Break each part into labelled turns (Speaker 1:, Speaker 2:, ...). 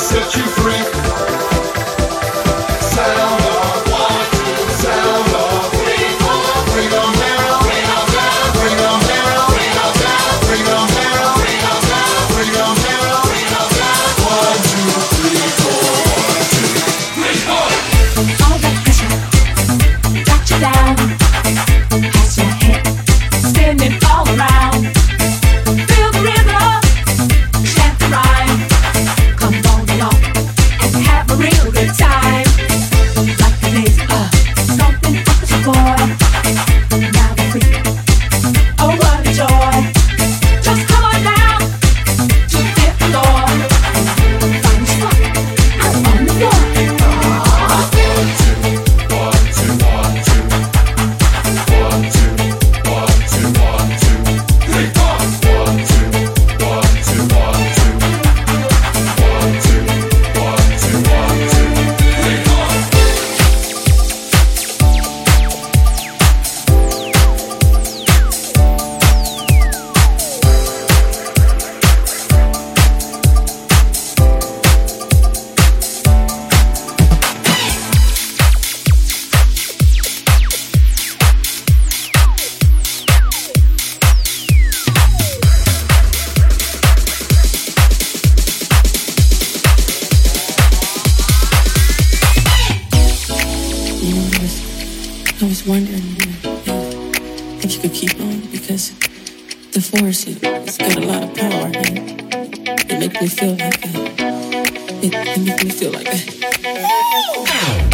Speaker 1: set you free.
Speaker 2: because the force has got a lot of power and it makes me feel like a, it, it makes me feel like a.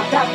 Speaker 2: Ah.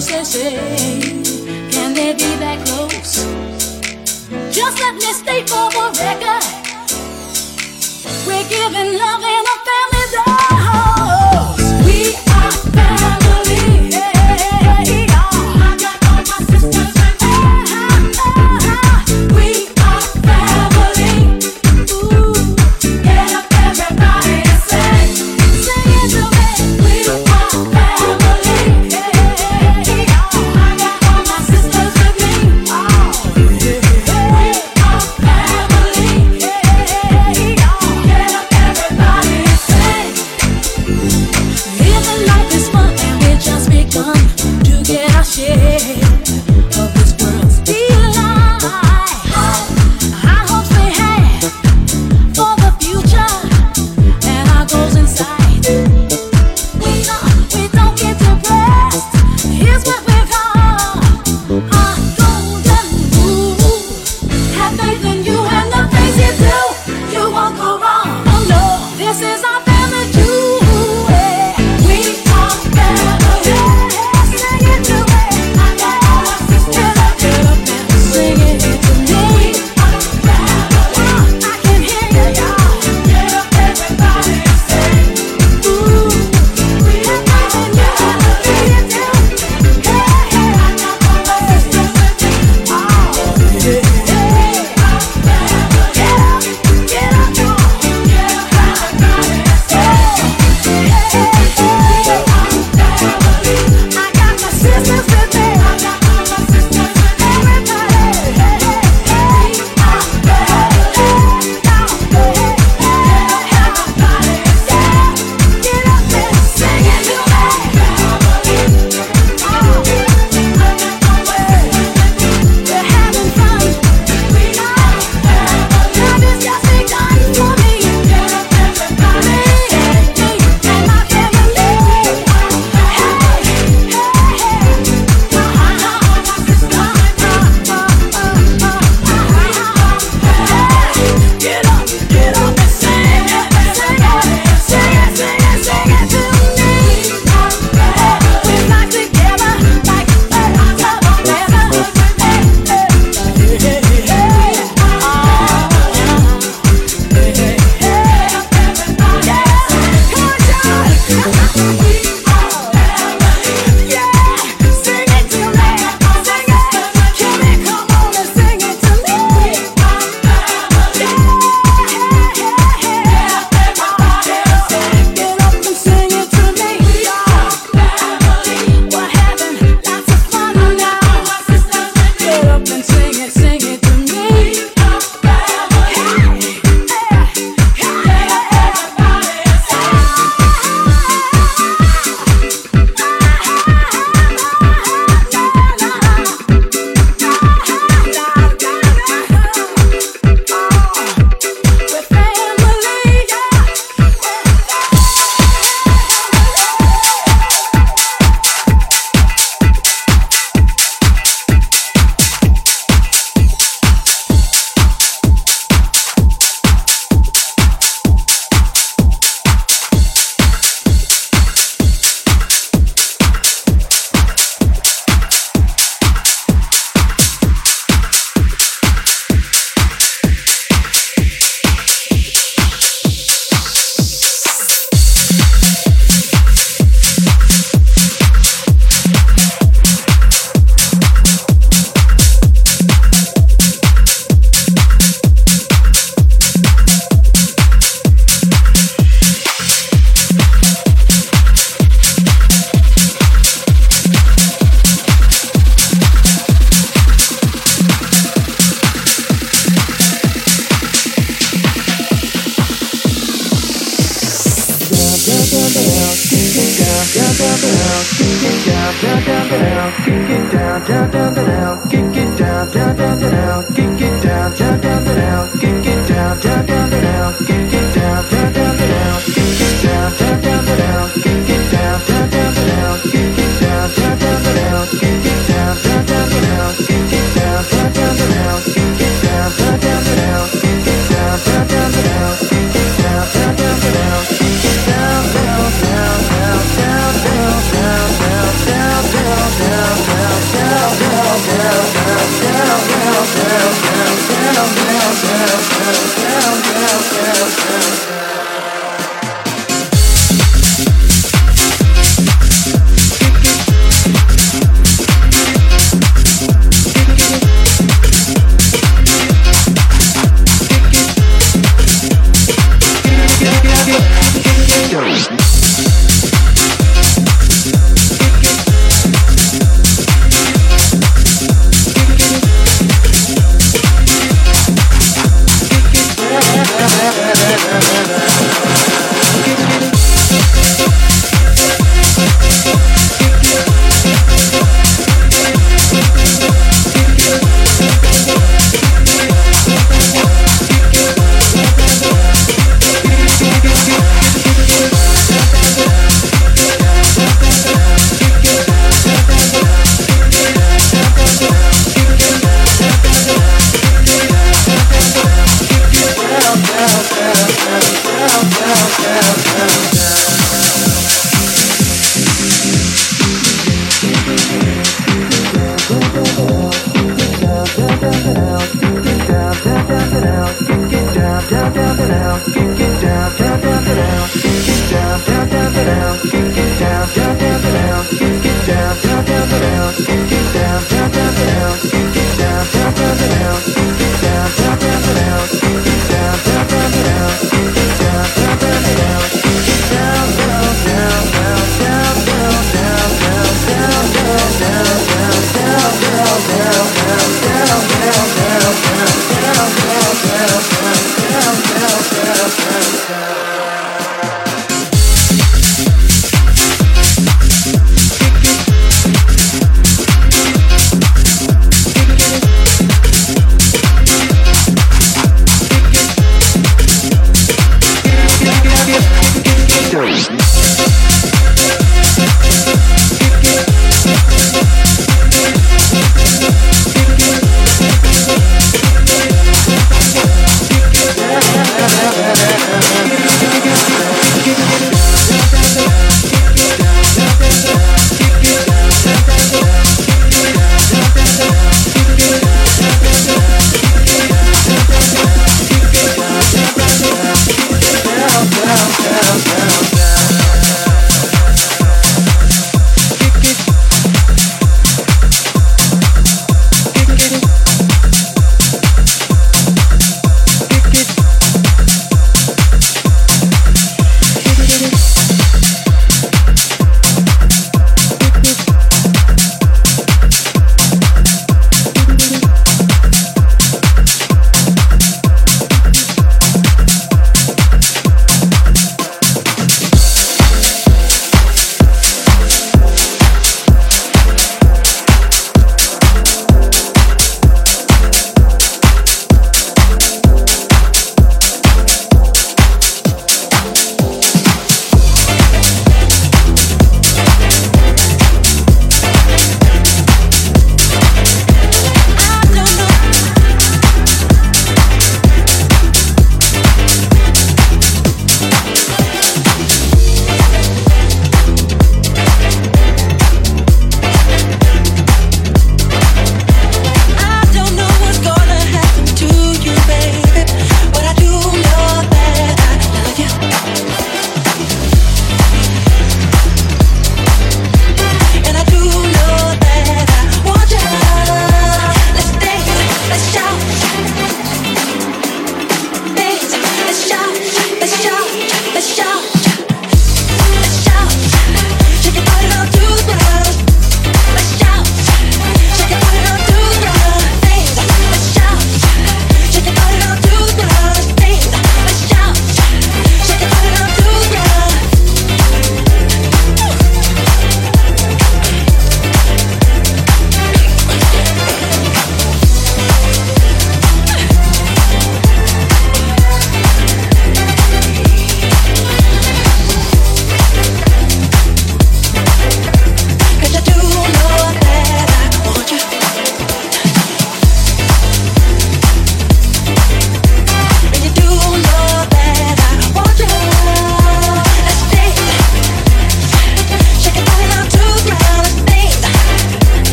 Speaker 2: Can they be that close?
Speaker 3: Just let me
Speaker 4: stay
Speaker 3: for
Speaker 4: the
Speaker 3: record. We're giving love and